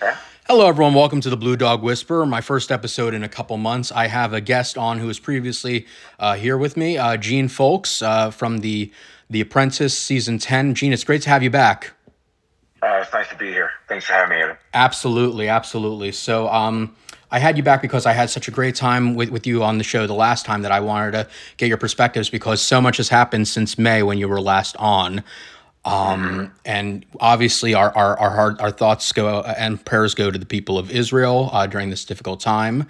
Hello, everyone. Welcome to the Blue Dog Whisperer, my first episode in a couple months. I have a guest on who was previously uh, here with me, uh, Gene Folkes uh, from the The Apprentice season ten. Gene, it's great to have you back. Uh, it's nice to be here. Thanks for having me. Evan. Absolutely, absolutely. So, um, I had you back because I had such a great time with, with you on the show the last time that I wanted to get your perspectives because so much has happened since May when you were last on. Um, and obviously, our our our heart, our thoughts go and prayers go to the people of Israel uh, during this difficult time.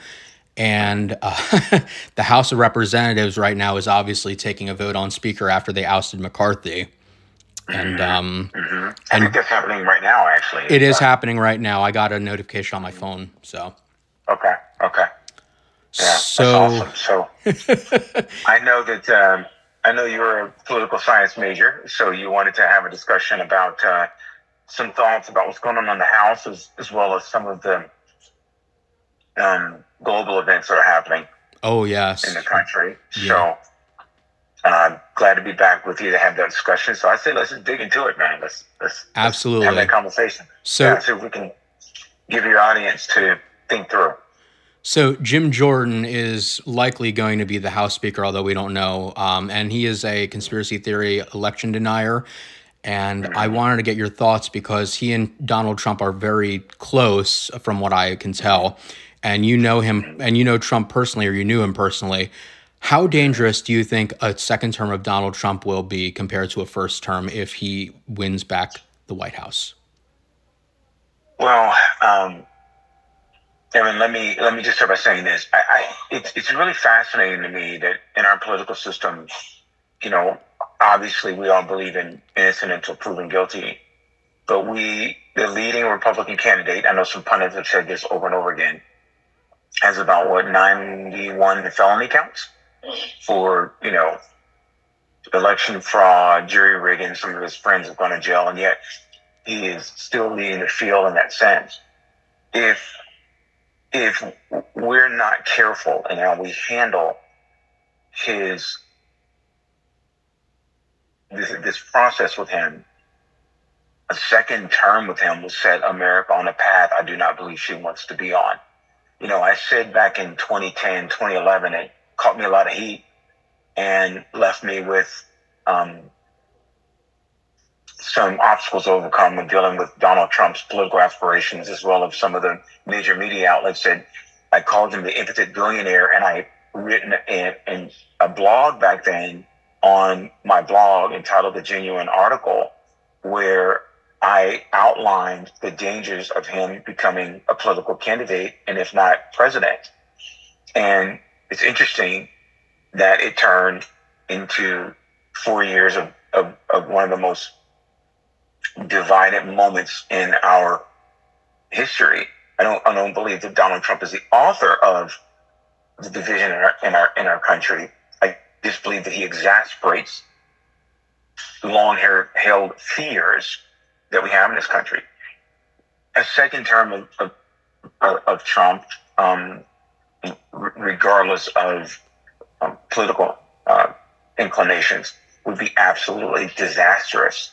And uh, the House of Representatives right now is obviously taking a vote on Speaker after they ousted McCarthy. And um, I think that's happening right now, actually. it is Uh, happening right now. I got a notification on my phone. So, Okay. Okay. Yeah. so awesome. So I know that um, I know you're a political science major, so you wanted to have a discussion about uh, some thoughts about what's going on in the House, as, as well as some of the um, global events that are happening oh yes, in the country. Yeah. So uh, glad to be back with you to have that discussion. So I say let's just dig into it, man. Let's let's, let's Absolutely. have that conversation. So- yeah, if we can give your audience to think through. So Jim Jordan is likely going to be the House Speaker, although we don't know. Um, and he is a conspiracy theory election denier. And I wanted to get your thoughts because he and Donald Trump are very close, from what I can tell. And you know him, and you know Trump personally, or you knew him personally. How dangerous do you think a second term of Donald Trump will be compared to a first term if he wins back the White House? Well, um, Evan, let me let me just start by saying this. I, I it's it's really fascinating to me that in our political system, you know, obviously we all believe in innocent until proven guilty, but we the leading Republican candidate, I know some pundits have said this over and over again, has about what ninety one felony counts for you know election fraud, jury rigging. Some of his friends have gone to jail, and yet he is still leading the field in that sense. If if we're not careful in how we handle his this, this process with him, a second term with him will set America on a path I do not believe she wants to be on. You know, I said back in 2010, 2011, it caught me a lot of heat and left me with um, some obstacles to overcome when dealing with Donald Trump's political aspirations, as well as some of the major media outlets said I called him the impotent billionaire, and I written in, in a blog back then on my blog entitled "The Genuine Article," where I outlined the dangers of him becoming a political candidate, and if not president. And it's interesting that it turned into four years of, of, of one of the most divided moments in our history. I don't, I don't believe that Donald Trump is the author of the division in our, in our, in our country. I just believe that he exasperates long held fears that we have in this country. A second term of, of, of, Trump, um, regardless of um, political uh, inclinations, would be absolutely disastrous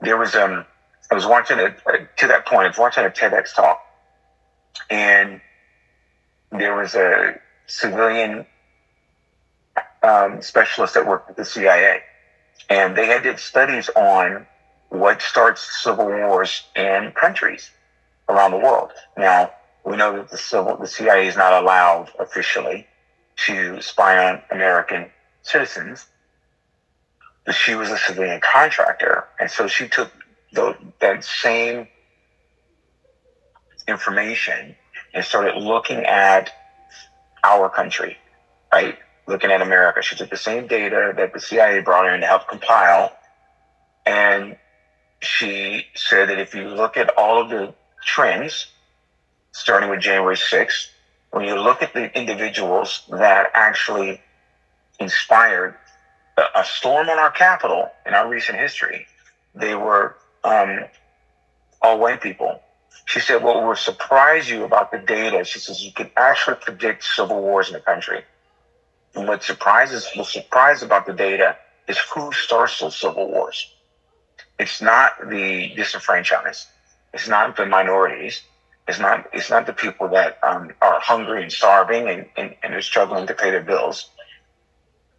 there was um I was watching it to that point. I was watching a TEDx talk, and there was a civilian um, specialist that worked with the CIA, and they had did studies on what starts civil wars in countries around the world. Now we know that the civil the CIA is not allowed officially to spy on American citizens she was a civilian contractor. And so she took the, that same information and started looking at our country, right? Looking at America. She took the same data that the CIA brought in to help compile. And she said that if you look at all of the trends, starting with January 6th, when you look at the individuals that actually inspired a storm on our capital in our recent history, they were um, all white people. She said, What will surprise you about the data? She says, You can actually predict civil wars in the country. And what surprises, what's surprised about the data is who starts those civil wars. It's not the disenfranchised, it's not the minorities, It's not it's not the people that um, are hungry and starving and, and, and are struggling to pay their bills.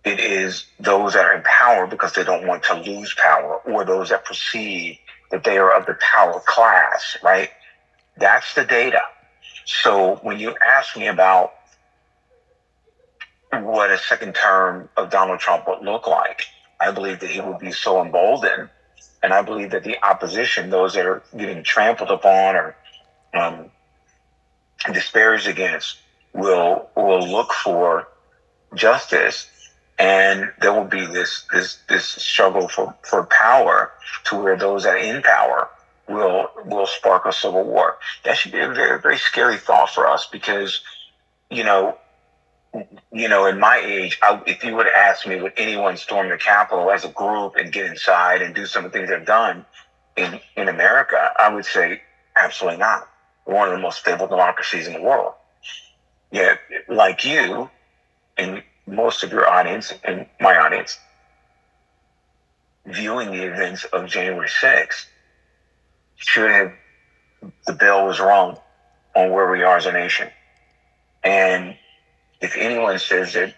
It is those that are in power because they don't want to lose power, or those that perceive that they are of the power class, right? That's the data. So when you ask me about what a second term of Donald Trump would look like, I believe that he would be so emboldened. And I believe that the opposition, those that are getting trampled upon or um, disparaged against, will will look for justice, and there will be this this this struggle for for power to where those that are in power will will spark a civil war. That should be a very very scary thought for us because you know you know, in my age, I, if you would asked me, would anyone storm the Capitol as a group and get inside and do some of the things they've done in, in America, I would say absolutely not. One of the most stable democracies in the world. Yet, like you and most of your audience and my audience, viewing the events of January 6th, should have the bell was rung on where we are as a nation. And if anyone says that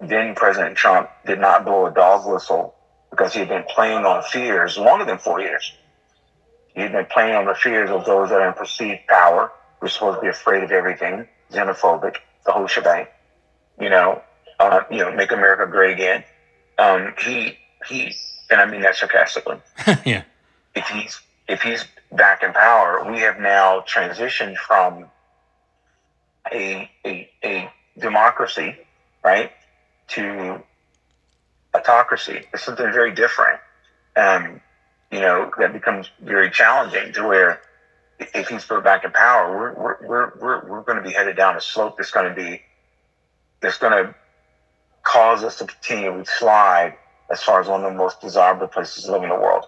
then President Trump did not blow a dog whistle because he had been playing on fears longer than four years. He had been playing on the fears of those that are in perceived power. We're supposed to be afraid of everything, xenophobic, the whole shebang. You know, uh, you know, make America great again. Um, he he, and I mean that sarcastically. yeah. If he's if he's back in power, we have now transitioned from a, a, a democracy, right, to autocracy. It's something very different. Um, you know, that becomes very challenging to where if he's put back in power, we're, we're, we're, we're, we're going to be headed down a slope that's going to be, that's going to cause us to continue to slide as far as one of the most desirable places to live in the world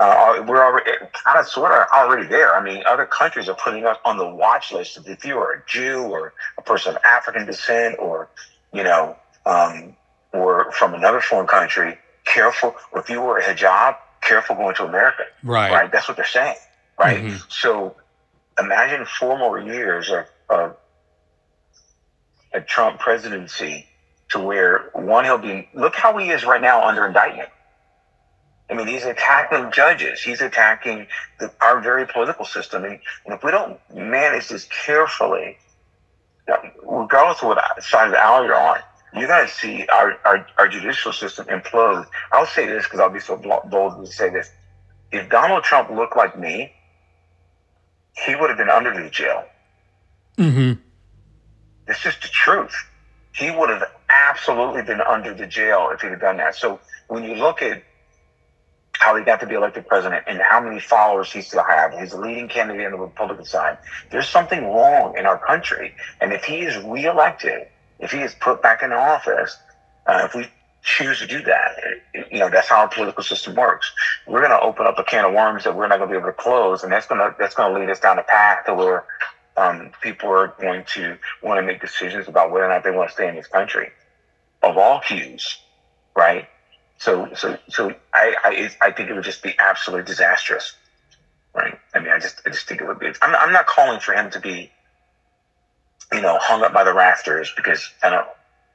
uh, we're already kind of sort of already there. I mean, other countries are putting us on the watch list. If you are a Jew or a person of African descent, or you know, um, or from another foreign country, careful. Or if you wear a hijab, careful going to America. Right. Right. That's what they're saying. Right. Mm-hmm. So imagine four more years of, of a Trump presidency to where one he'll be. Look how he is right now under indictment I mean, he's attacking judges. He's attacking the, our very political system. And, and, if we don't manage this carefully, regardless of what side of the aisle you're on, you're going to see our, our, our, judicial system implode. I'll say this because I'll be so bold to say this. If Donald Trump looked like me, he would have been under the jail. Mm-hmm. It's just the truth. He would have absolutely been under the jail if he'd have done that. So when you look at how he got to be elected president and how many followers he still has. He's the leading candidate on the Republican side. There's something wrong in our country. And if he is reelected, if he is put back in office, uh, if we choose to do that, you know, that's how our political system works. We're going to open up a can of worms that we're not going to be able to close. And that's going to, that's going to lead us down a path to where um, people are going to want to make decisions about whether or not they want to stay in this country of all hues, right? So, so, so I, I, I think it would just be absolutely disastrous, right? I mean, I just, I just think it would be. I'm, I'm not calling for him to be, you know, hung up by the rafters because I don't,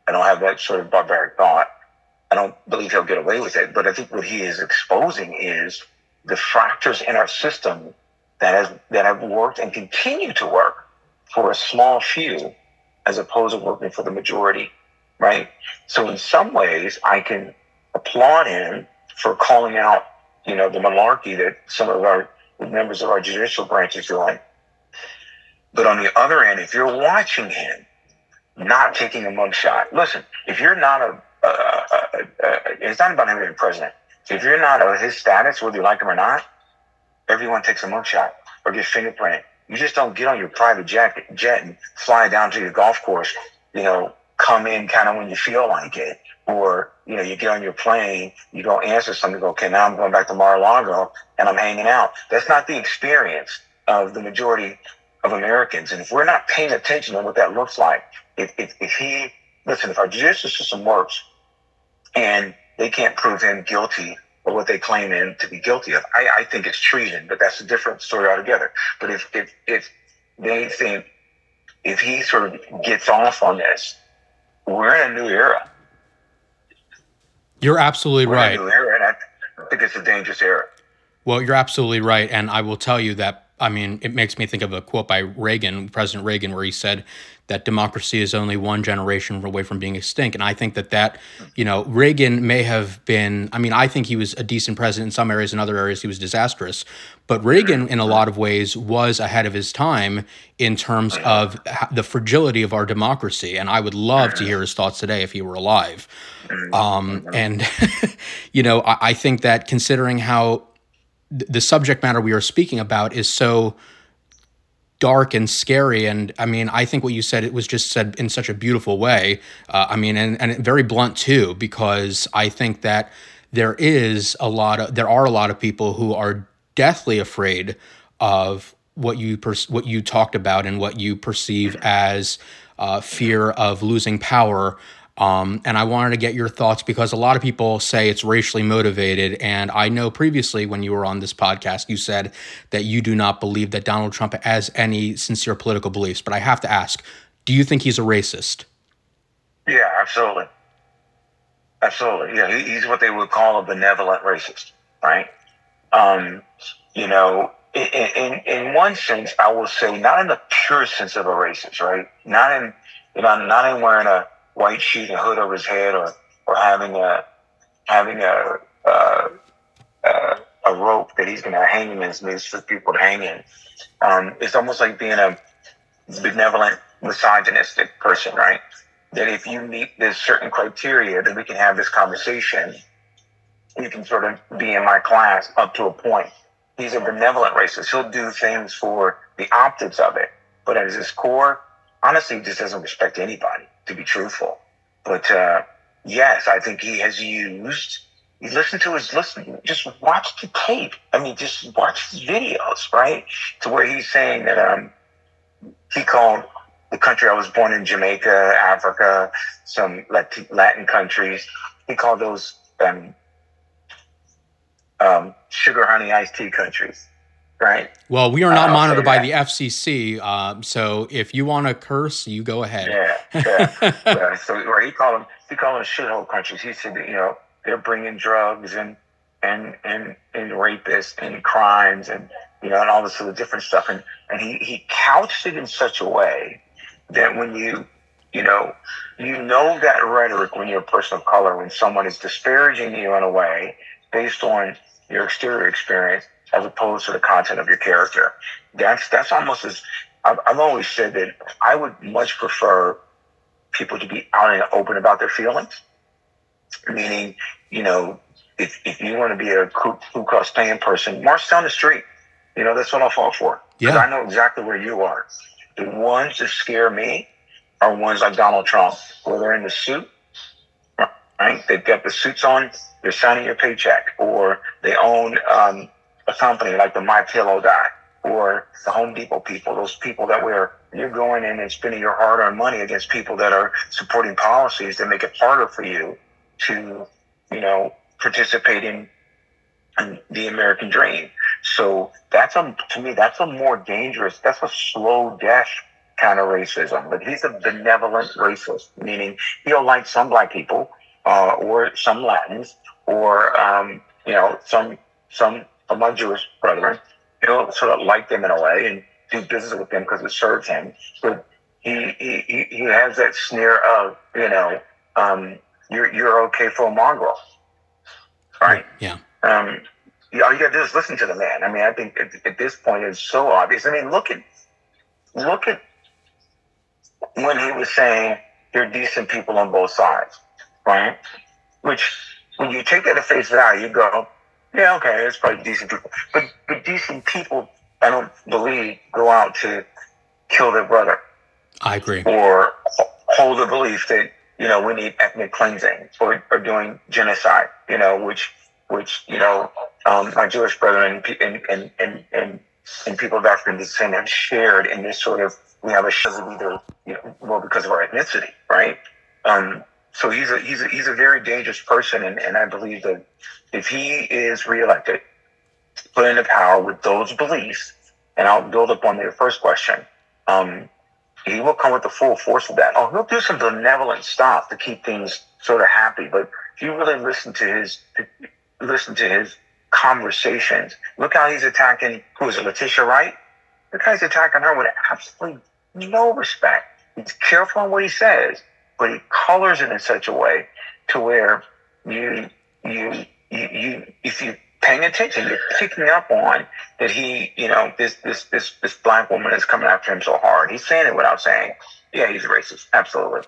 I don't have that sort of barbaric thought. I don't believe he'll get away with it. But I think what he is exposing is the fractures in our system that has that have worked and continue to work for a small few, as opposed to working for the majority, right? So in some ways, I can applaud him for calling out, you know, the malarkey that some of our members of our judicial branch is doing. But on the other end, if you're watching him not taking a mugshot, listen, if you're not a, it's not about him being president. If you're not of his status, whether you like him or not, everyone takes a mugshot or gets fingerprinted. You just don't get on your private jet, jet and fly down to your golf course, you know, come in kind of when you feel like it or you know, you get on your plane, you go answer something, go, okay, now I'm going back to Mar-a-Lago and I'm hanging out. That's not the experience of the majority of Americans. And if we're not paying attention to what that looks like, if, if, if he, listen, if our judicial system works and they can't prove him guilty or what they claim him to be guilty of. I, I think it's treason, but that's a different story altogether. But if if if they think if he sort of gets off on this, we're in a new era. You're absolutely We're right. in a new era, and I think it's a dangerous era. Well, you're absolutely right. And I will tell you that, I mean, it makes me think of a quote by Reagan, President Reagan, where he said that democracy is only one generation away from being extinct. And I think that that, you know, Reagan may have been, I mean, I think he was a decent president in some areas, in other areas, he was disastrous. But Reagan, in a lot of ways, was ahead of his time in terms of the fragility of our democracy. And I would love to hear his thoughts today if he were alive. Um, and, you know, I, I think that considering how the subject matter we are speaking about is so dark and scary. And i mean i think what you said it was just said in such a beautiful way. Uh, i mean and, and very blunt too because i think that there is a lot of there are a lot of people who are deathly afraid of what you pers- what you talked about and what you perceive as uh, fear of losing power um, and I wanted to get your thoughts because a lot of people say it's racially motivated. And I know previously when you were on this podcast, you said that you do not believe that Donald Trump has any sincere political beliefs. But I have to ask do you think he's a racist? Yeah, absolutely. Absolutely. Yeah, he, he's what they would call a benevolent racist, right? Um, you know, in, in in one sense, I will say not in the pure sense of a racist, right? Not in you know, not in wearing a white sheet and hood over his head, or or having a having a uh, uh, a rope that he's going to hang him in for people to hang in. Um, it's almost like being a benevolent, misogynistic person, right? That if you meet this certain criteria, then we can have this conversation. You can sort of be in my class up to a point. He's a benevolent racist. He'll do things for the optics of it, but at his core, honestly, just doesn't respect anybody. To be truthful, but uh, yes, I think he has used. You listen to his listen, just watch the tape. I mean, just watch his videos, right? To where he's saying that um, he called the country I was born in, Jamaica, Africa, some Latin, Latin countries. He called those um, um, sugar honey iced tea countries, right? Well, we are not monitored by the FCC. Um, so if you want to curse, you go ahead. Yeah, yeah. yeah. So he called them, he called them shithole countries. He said that you know they're bringing drugs and and and and rapists and crimes and you know and all this other different stuff. And and he he couched it in such a way that when you you know you know that rhetoric when you're a person of color when someone is disparaging you in a way based on your exterior experience as opposed to the content of your character. That's that's almost as I've, I've always said that I would much prefer people to be out and open about their feelings. Meaning, you know, if, if you want to be a Ku Klux Klan person, march down the street. You know, that's what I'll fall for. Because Yeah. I know exactly where you are. The ones that scare me are ones like Donald Trump, where they're in the suit, right? They've got the suits on, they're signing your paycheck, or they own um, a company like the My Pillow guy, or the Home Depot people. Those people that where you're going in and spending your hard-earned money against people that are supporting policies that make it harder for you to, you know, participate in, in the American dream. So that's a to me that's a more dangerous. That's a slow death kind of racism. But he's a benevolent racist, meaning he'll like some black people, uh, or some Latins, or um, you know some some my Jewish brethren. He'll sort of like them in a way and do business with them because it serves him. But he he he has that sneer of you know um, you're you're okay for a mongrel, right? Yeah. um, you- all you got to do is listen to the man. I mean, I think at, at this point it's so obvious. I mean, look at look at when he was saying are decent people on both sides, right? Which when you take that at face value, you go, yeah, okay, it's probably decent people. But but decent people, I don't believe, go out to kill their brother I agree. or hold the belief that you know we need ethnic cleansing or, or doing genocide. You know, which which you know um, my Jewish brethren and and and and and, people of African descent have shared in this sort of we have a share of either you know well because of our ethnicity, right? Um, so he's a he's a, he's a very dangerous person, and, and I believe that if he is reelected, put into power with those beliefs, and I'll build up on your first question. Um, he will come with the full force of that. Oh, he'll do some benevolent stuff to keep things sort of happy. But if you really listen to his listen to his conversations, look how he's attacking who is it, Letitia Wright? Look how he's attacking her with absolutely no respect. He's careful on what he says, but he colors it in such a way to where you you you, you if you paying attention, you're picking up on that he, you know, this this this this black woman is coming after him so hard. He's saying it without saying, yeah, he's racist. Absolutely.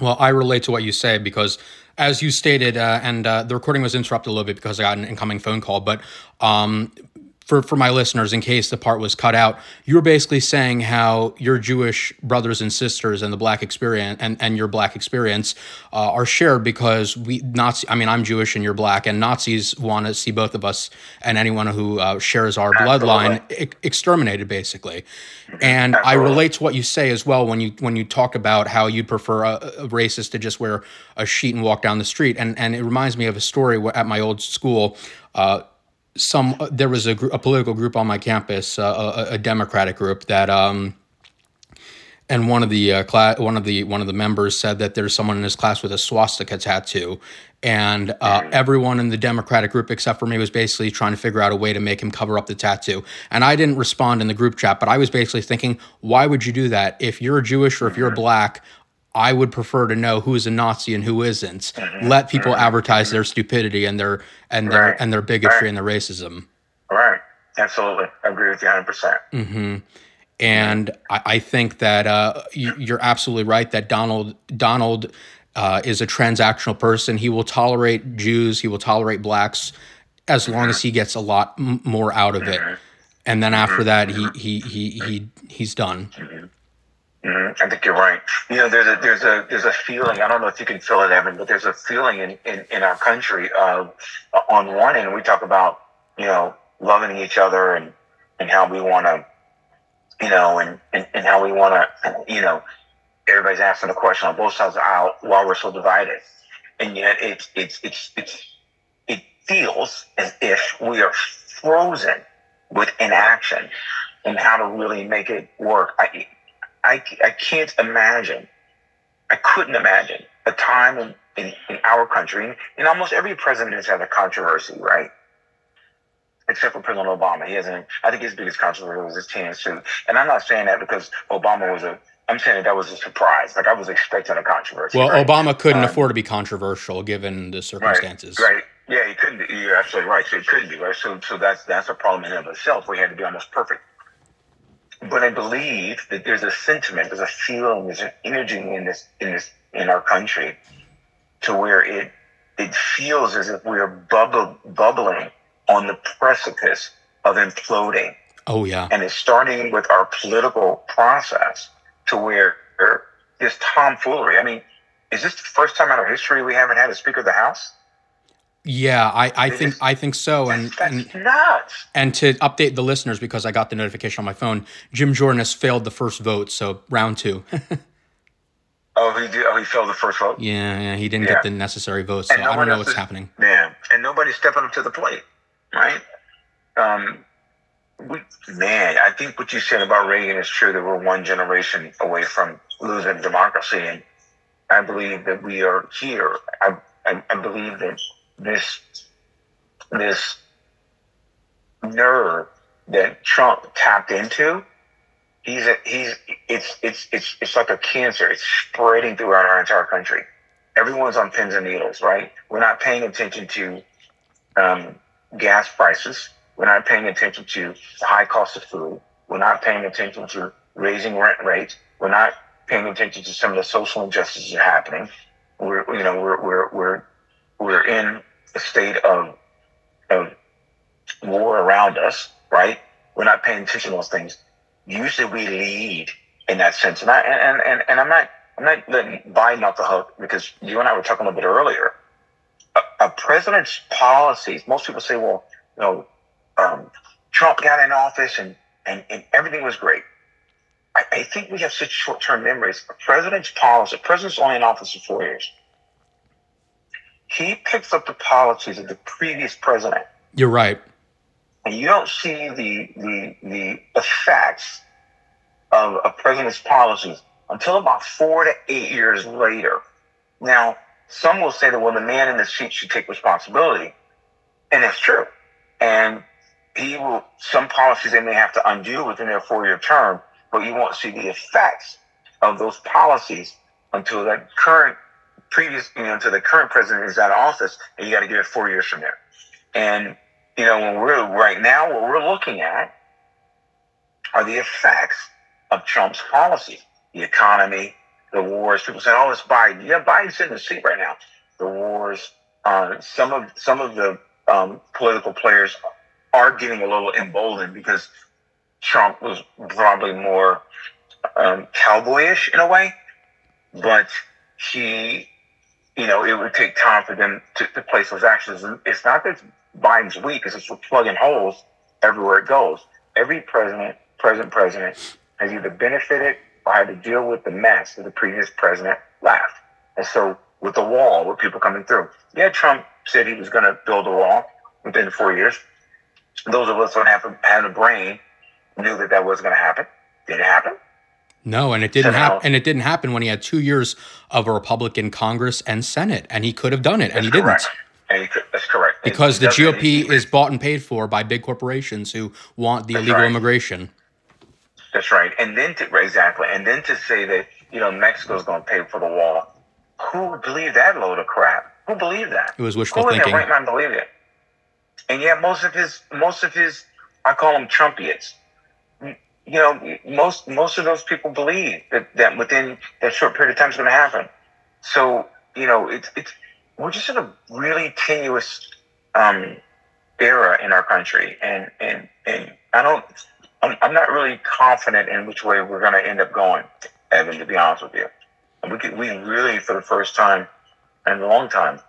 Well, I relate to what you say because, as you stated, uh, and uh, the recording was interrupted a little bit because I got an incoming phone call. But um, for for my listeners, in case the part was cut out, you were basically saying how your Jewish brothers and sisters and the black experience and, and your black experience uh, are shared because we Nazi. I mean, I'm Jewish and you're black, and Nazis want to see both of us and anyone who uh, shares our Absolutely. bloodline e- exterminated, basically. And Absolutely. I relate to what you say as well when you when you talk about how you'd prefer a, a racist to just wear a sheet and walk down the street, and and it reminds me of a story at my old school. Uh, some uh, there was a, gr- a political group on my campus, uh, a, a, Democratic group that, um, and one of the uh, class, one of the one of the members said that there's someone in his class with a swastika tattoo, and uh, everyone in the Democratic group except for me was basically trying to figure out a way to make him cover up the tattoo. And I didn't respond in the group chat, but I was basically thinking, why would you do that? If you're Jewish or if you're black, I would prefer to know who is a Nazi and who isn't. Mm-hmm. Let people mm-hmm. advertise their stupidity and their and their right. and their bigotry right. and their racism. Right. Absolutely. I agree with you 100%. percent mm-hmm. And I, I, think that uh, you, are absolutely right that Donald Donald uh, is a transactional person. He will tolerate Jews. He will tolerate blacks as long as he gets a lot m- more out of it. Mm-hmm. And then after mm-hmm. that, he he he he he's done. Mm-hmm. I think you're right. You know, there's a there's a there's a feeling. I don't know if you can feel it, Evan, but there's a feeling in in, in our country of on one end we talk about you know loving each other and and how we want to you know and, and and how we want to you know everybody's asking a question on both sides of the aisle while we're so divided, and yet it's it's it's it's it feels as if we are frozen with inaction and how to really make it work. I, I, I can't imagine, I couldn't imagine a time in, in, in our country, and almost every president has had a controversy, right? Except for President Obama. He hasn't, I think his biggest controversy was his tan suit. And I'm not saying that because Obama was a, I'm saying that, that was a surprise. Like I was expecting a controversy. Well, right? Obama couldn't um, afford to be controversial given the circumstances. Right, right. Yeah, he couldn't. Be, You're absolutely right. So he couldn't be right. So, so that's that's a problem in and of itself. We had to be almost perfect but I believe that there's a sentiment, there's a feeling, there's an energy in this in this in our country to where it it feels as if we are bubble, bubbling on the precipice of imploding. Oh yeah. And it's starting with our political process to where this tomfoolery. I mean, is this the first time in our history we haven't had a Speaker of the House? Yeah, I, I think I think so, and and, nuts. and to update the listeners because I got the notification on my phone, Jim Jordan has failed the first vote, so round two. oh, he did. Oh, he failed the first vote. Yeah, yeah, he didn't yeah. get the necessary votes, so I don't know what's is, happening. Yeah, and nobody's stepping up to the plate, right? Um, we, man, I think what you said about Reagan is true. That we're one generation away from losing democracy, and I believe that we are here. I, I, I believe that this this nerve that Trump tapped into, he's a, he's it's it's it's it's like a cancer. It's spreading throughout our entire country. Everyone's on pins and needles, right? We're not paying attention to um, gas prices. We're not paying attention to the high cost of food. We're not paying attention to raising rent rates. We're not paying attention to some of the social injustices that are happening. We're you know we're we're we're we're in state of, of war around us, right? We're not paying attention to those things. Usually we lead in that sense. And I, and, and, and I'm not, I'm not letting Biden off the hook because you and I were talking a little bit earlier. A, a president's policies, most people say, well, you know, um, Trump got in office and, and, and everything was great. I, I think we have such short term memories. A president's policy, a president's only in office for four years. He picks up the policies of the previous president. You're right. And you don't see the the the effects of a president's policies until about four to eight years later. Now, some will say that well, the man in the seat should take responsibility, and it's true. And he will some policies they may have to undo within their four-year term, but you won't see the effects of those policies until that current previous, you know, to the current president is out of office, and you got to give it four years from there. And you know, when we're right now, what we're looking at are the effects of Trump's policy, the economy, the wars. People say, "Oh, it's Biden." Yeah, Biden's sitting in the seat right now. The wars. Uh, some of some of the um, political players are getting a little emboldened because Trump was probably more um, cowboyish in a way, but he, you know, it would take time for them to, to place those actions. It's not that Biden's weak; it's just plugging holes everywhere it goes. Every president, present president, has either benefited or had to deal with the mess that the previous president left. And so, with the wall, with people coming through, yeah, Trump said he was going to build a wall within four years. Those of us who have, have a brain knew that that was going to happen. Did it happen? No, and it didn't happen. And it didn't happen when he had two years of a Republican Congress and Senate, and he could have done it, and he correct. didn't. And he could, that's correct. Because the GOP is bought and paid for by big corporations who want the That's illegal right. immigration. That's right. And then to exactly, and then to say that you know Mexico's going to pay for the wall. Who believed that load of crap? Who believed that? It was wishful Who in thinking. their right mind believed it? And yet, most of his, most of his, I call them Trumpians. You know, most most of those people believe that that within that short period of time is going to happen. So you know, it's it's we're just in a really tenuous um, era in our country, and and and I don't. I'm, I'm not really confident in which way we're going to end up going, Evan. To be honest with you, we could, we really, for the first time in a long time,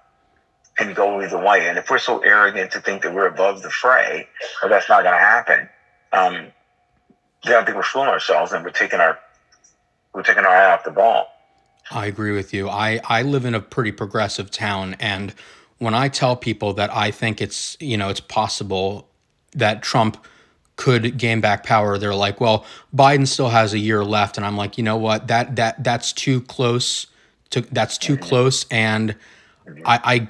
can go either way. And if we're so arrogant to think that we're above the fray, or that's not going to happen, um, then I think we're fooling ourselves, and we're taking our we're taking our eye off the ball. I agree with you. I, I live in a pretty progressive town, and when I tell people that I think it's you know it's possible that Trump could gain back power, they're like, "Well, Biden still has a year left," and I'm like, "You know what? That that that's too close. To that's too close." And I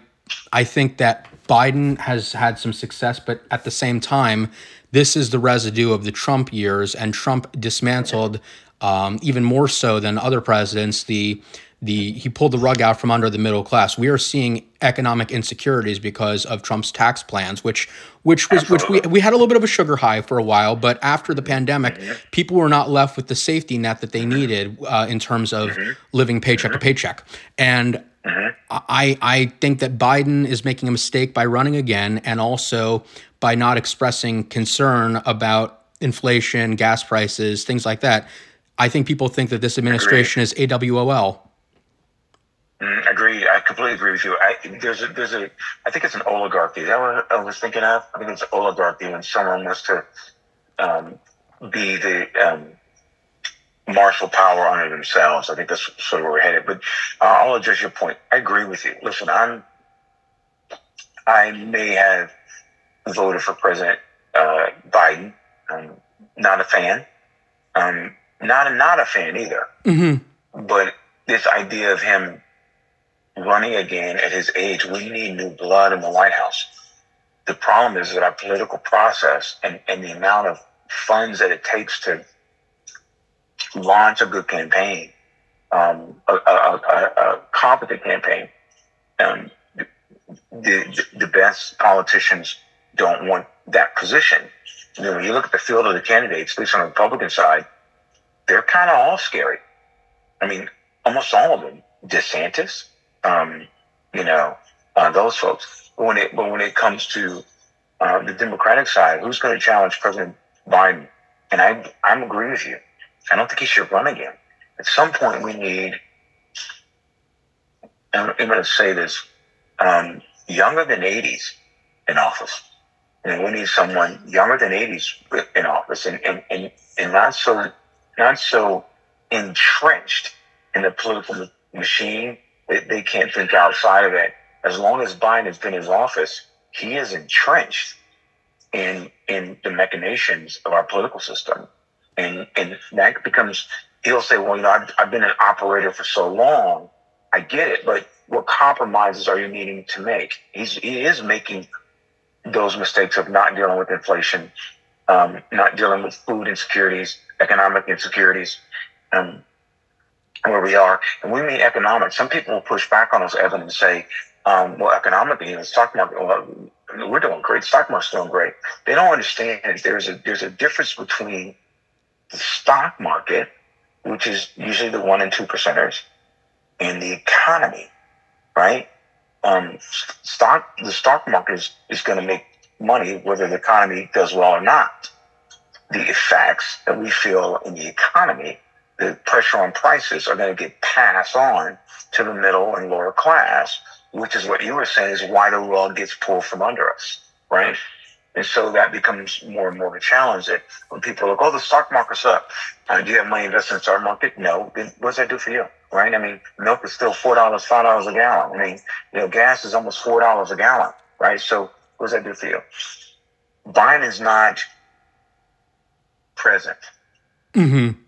I I think that Biden has had some success, but at the same time, this is the residue of the Trump years, and Trump dismantled um, even more so than other presidents. The the he pulled the rug out from under the middle class. We are seeing economic insecurities because of Trump's tax plans, which which was which we we had a little bit of a sugar high for a while, but after the pandemic, people were not left with the safety net that they needed uh, in terms of living paycheck to paycheck, and I, I think that Biden is making a mistake by running again and also by not expressing concern about inflation, gas prices, things like that. I think people think that this administration is AWOL. Mm, agree. I completely agree with you. I, there's a, there's a, I think it's an oligarchy. Is that what I was thinking of? I think it's oligarchy when someone wants to um, be the um, martial power under themselves. I think that's sort of where we're headed. But uh, I'll address your point. I agree with you. Listen, I'm, I may have voted for President uh, Biden. I'm not a fan. Um, not a, not a fan either. Mm-hmm. But this idea of him running again at his age, we need new blood in the White House. The problem is that our political process and, and the amount of funds that it takes to launch a good campaign, um, a, a, a, a competent campaign, um, the, the, best politicians don't want that position. You know, when you look at the field of the candidates, at least on the Republican side, they're kind of all scary. I mean, almost all of them. DeSantis, um, you know, uh, those folks. But when it but when it comes to uh, the Democratic side, who's going to challenge President Biden? And I I'm agree with you. I don't think he should run again. At some point, we need. I'm, I'm going to say this: um, younger than 80s in office. And we need someone younger than 80s in office, and and, and, and not so not so entrenched in the political machine that they can't think outside of it as long as Biden has been in his office, he is entrenched in in the machinations of our political system, and and that becomes. He'll say, "Well, you know, I've, I've been an operator for so long, I get it, but what compromises are you needing to make?" He's he is making those mistakes of not dealing with inflation, um, not dealing with food insecurities, economic insecurities, um, where we are. And we mean economic. Some people will push back on us, Evan, and say, um, well, economically, the stock market, well, we're doing great. Stock market's doing great. They don't understand there's a there's a difference between the stock market, which is usually the one and two percenters, and the economy, right? Um, stock the stock market is, is going to make money whether the economy does well or not. The effects that we feel in the economy, the pressure on prices, are going to get passed on to the middle and lower class which is what you were saying is why the rug gets pulled from under us, right? And so that becomes more and more of a challenge that when people look, oh, the stock market's up. Uh, do you have money invested in the stock market? No. Then what does that do for you? Right? I mean, milk is still $4, $5 a gallon. I mean, you know, gas is almost $4 a gallon, right? So what does that do for you? Biden is not present. Mm-hmm.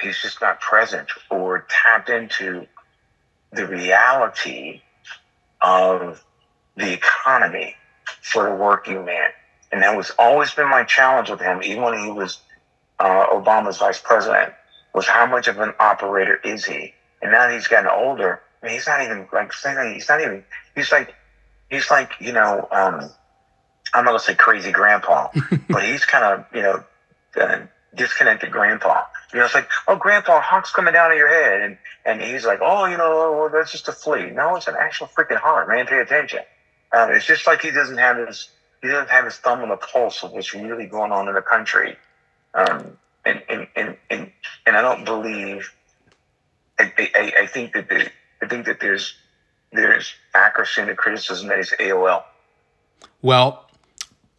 He's just not present or tapped into the reality of the economy for the working man. And that was always been my challenge with him, even when he was uh, Obama's vice president, was how much of an operator is he? And now that he's gotten older, I mean, he's not even like saying he's not even he's like he's like you know um, I'm not gonna say crazy grandpa, but he's kind of you know uh, disconnected grandpa. You know, it's like, oh, grandpa, hawk's coming down on your head. And, and he's like, oh, you know, that's just a flea. No, it's an actual freaking hawk, man. Pay attention. Um, it's just like he doesn't have his, he doesn't have his thumb on the pulse of what's really going on in the country. Um, and, and, and, and, and I don't believe, I, I, I think that the, I think that there's, there's accuracy in the criticism that he's AOL. Well,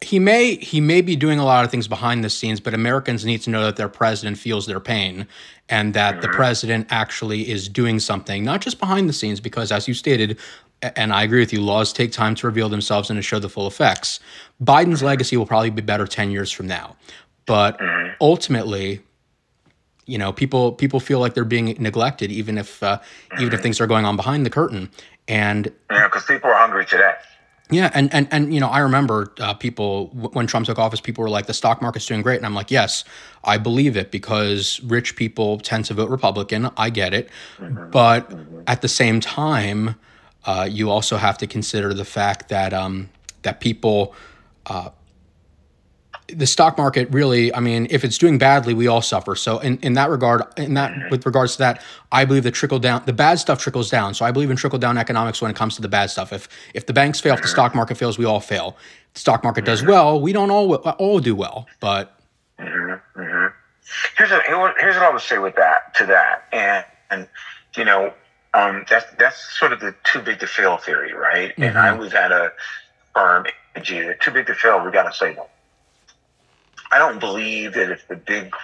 he may he may be doing a lot of things behind the scenes, but Americans need to know that their president feels their pain and that the mm-hmm. president actually is doing something, not just behind the scenes, because as you stated, and I agree with you, laws take time to reveal themselves and to show the full effects. Biden's mm-hmm. legacy will probably be better 10 years from now. But mm-hmm. ultimately, you know, people people feel like they're being neglected, even if uh, even if things are going on behind the curtain. And yeah, because people are hungry today. Yeah, and and and you know, I remember uh, people when Trump took office, people were like, "The stock market's doing great," and I'm like, "Yes, I believe it because rich people tend to vote Republican. I get it, mm-hmm. but mm-hmm. at the same time, uh, you also have to consider the fact that um, that people uh, the stock market really i mean if it's doing badly we all suffer. So in, in that regard in that with regards to that i believe the trickle down the bad stuff trickles down. So i believe in trickle down economics when it comes to the bad stuff. If if the banks fail if the stock market fails we all fail. If the stock market does well we don't all all do well but mm-hmm, mm-hmm. here's a, here's what i would say with that to that. And and you know um, that's that's sort of the too big to fail theory right mm-hmm. and i was at a firm too big to fail we got to save them I don't believe that if the big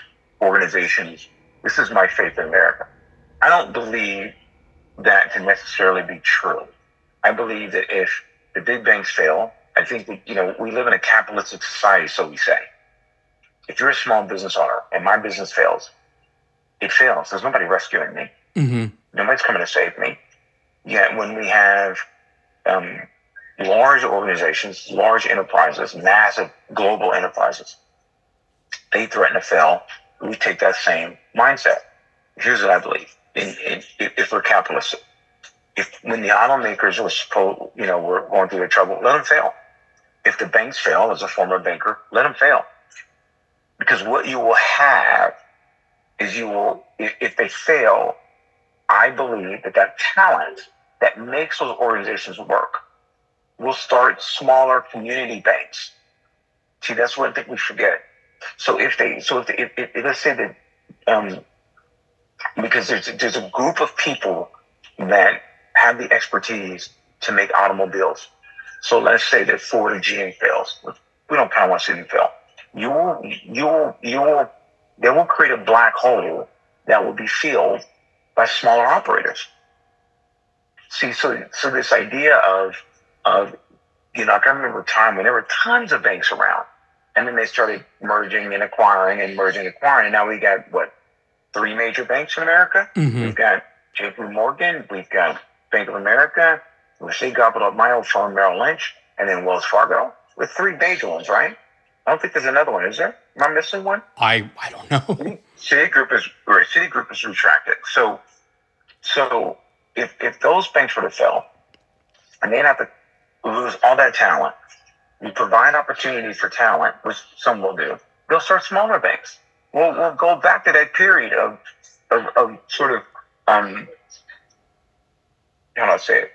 organizations, this is my faith in America, I don't believe that to necessarily be true. I believe that if the big banks fail, I think that, you know, we live in a capitalistic society, so we say. If you're a small business owner and my business fails, it fails. There's nobody rescuing me. Mm-hmm. Nobody's coming to save me. Yet when we have um, large organizations, large enterprises, massive global enterprises they threaten to fail. We take that same mindset. Here's what I believe: in, in, if we're capitalists, if when the automakers were supposed, you know, were going through their trouble, let them fail. If the banks fail, as a former banker, let them fail. Because what you will have is you will, if, if they fail, I believe that that talent that makes those organizations work will start smaller community banks. See, that's what I think we forget so if they, so if, they, if, if let's say that, um, because there's there's a group of people that have the expertise to make automobiles. So let's say that Ford or GM fails. We don't kind of want to see them fail. You will, you will, you will, they will create a black hole that will be filled by smaller operators. See, so so this idea of of you know, I can remember a time when there were tons of banks around, and then they started merging and acquiring and merging and acquiring. And now we got what three major banks in America? Mhm. We've got J.P. Morgan, we've got Bank of America, we see Capital, my old firm Merrill Lynch, and then Wells Fargo. With three major ones, right? I don't think there's another one, is there? Am I missing one? I I don't know. Citigroup is or Citigroup is retracted. So, so if if those banks were to fail, and they have to lose all that talent, we provide opportunity for talent, which some will do. They'll start smaller banks. We'll we'll go back to that period of of, of sort of um how do I say it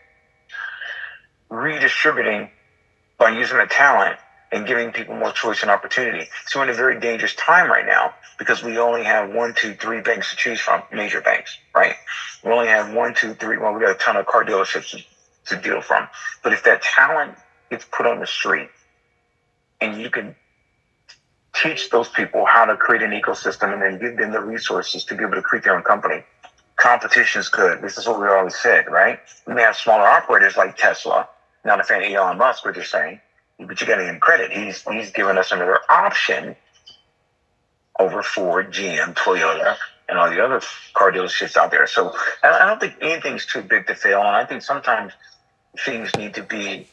redistributing by using the talent and giving people more choice and opportunity. So we're in a very dangerous time right now because we only have one, two, three banks to choose from, major banks, right? We only have one, two, three. Well, we got a ton of car dealerships to, to deal from. But if that talent gets put on the street and you can teach those people how to create an ecosystem and then give them the resources to be able to create their own company, competition is good. This is what we always said, right? We may have smaller operators like Tesla, not a fan of Elon Musk, what you're saying, but you got to give him credit. He's he's given us another option over Ford, GM, Toyota, and all the other car dealerships out there. So I, don't think anything's too big to fail, and I think sometimes things need to be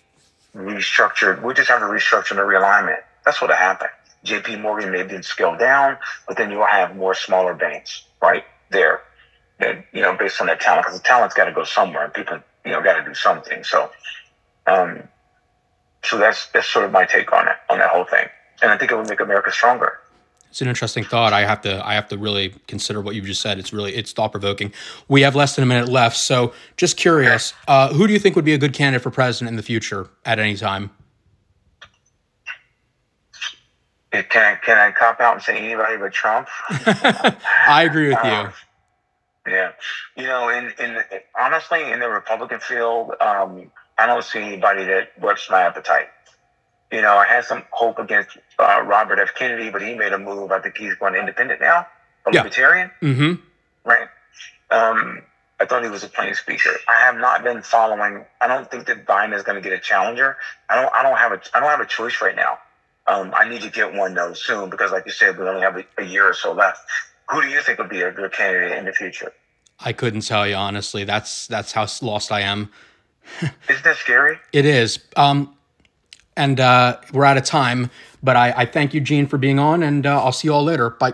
restructured. We just have to restructure and realignment. That's what happened. J.P. Morgan may have been scaled down, but then you'll have more smaller banks right there that you know based on that talent because the talent's got to go somewhere, and people you know got to do something. So. Um, so that's that's sort of my take on it on that whole thing, and I think it would make America stronger. It's an interesting thought. I have to I have to really consider what you've just said. It's really it's thought provoking. We have less than a minute left, so just curious, uh, who do you think would be a good candidate for president in the future at any time? It, can I can I cop out and say anybody but Trump? I agree with you. Um, yeah, you know, in in honestly, in the Republican field, um, I don't see anybody that works my appetite. You know, I had some hope against uh, Robert F. Kennedy, but he made a move. I think he's going independent now, a Yeah. libertarian, Mm-hmm. right? Um, I thought he was a plain speaker. I have not been following. I don't think that Biden is going to get a challenger. I don't. I don't have a. I don't have a choice right now. Um, I need to get one though soon because, like you said, we only have a, a year or so left. Who do you think would be a good candidate in the future? I couldn't tell you honestly. That's that's how lost I am. Isn't that scary? It is. Um, and uh, we're out of time. But I, I thank you, Gene, for being on, and uh, I'll see you all later. Bye.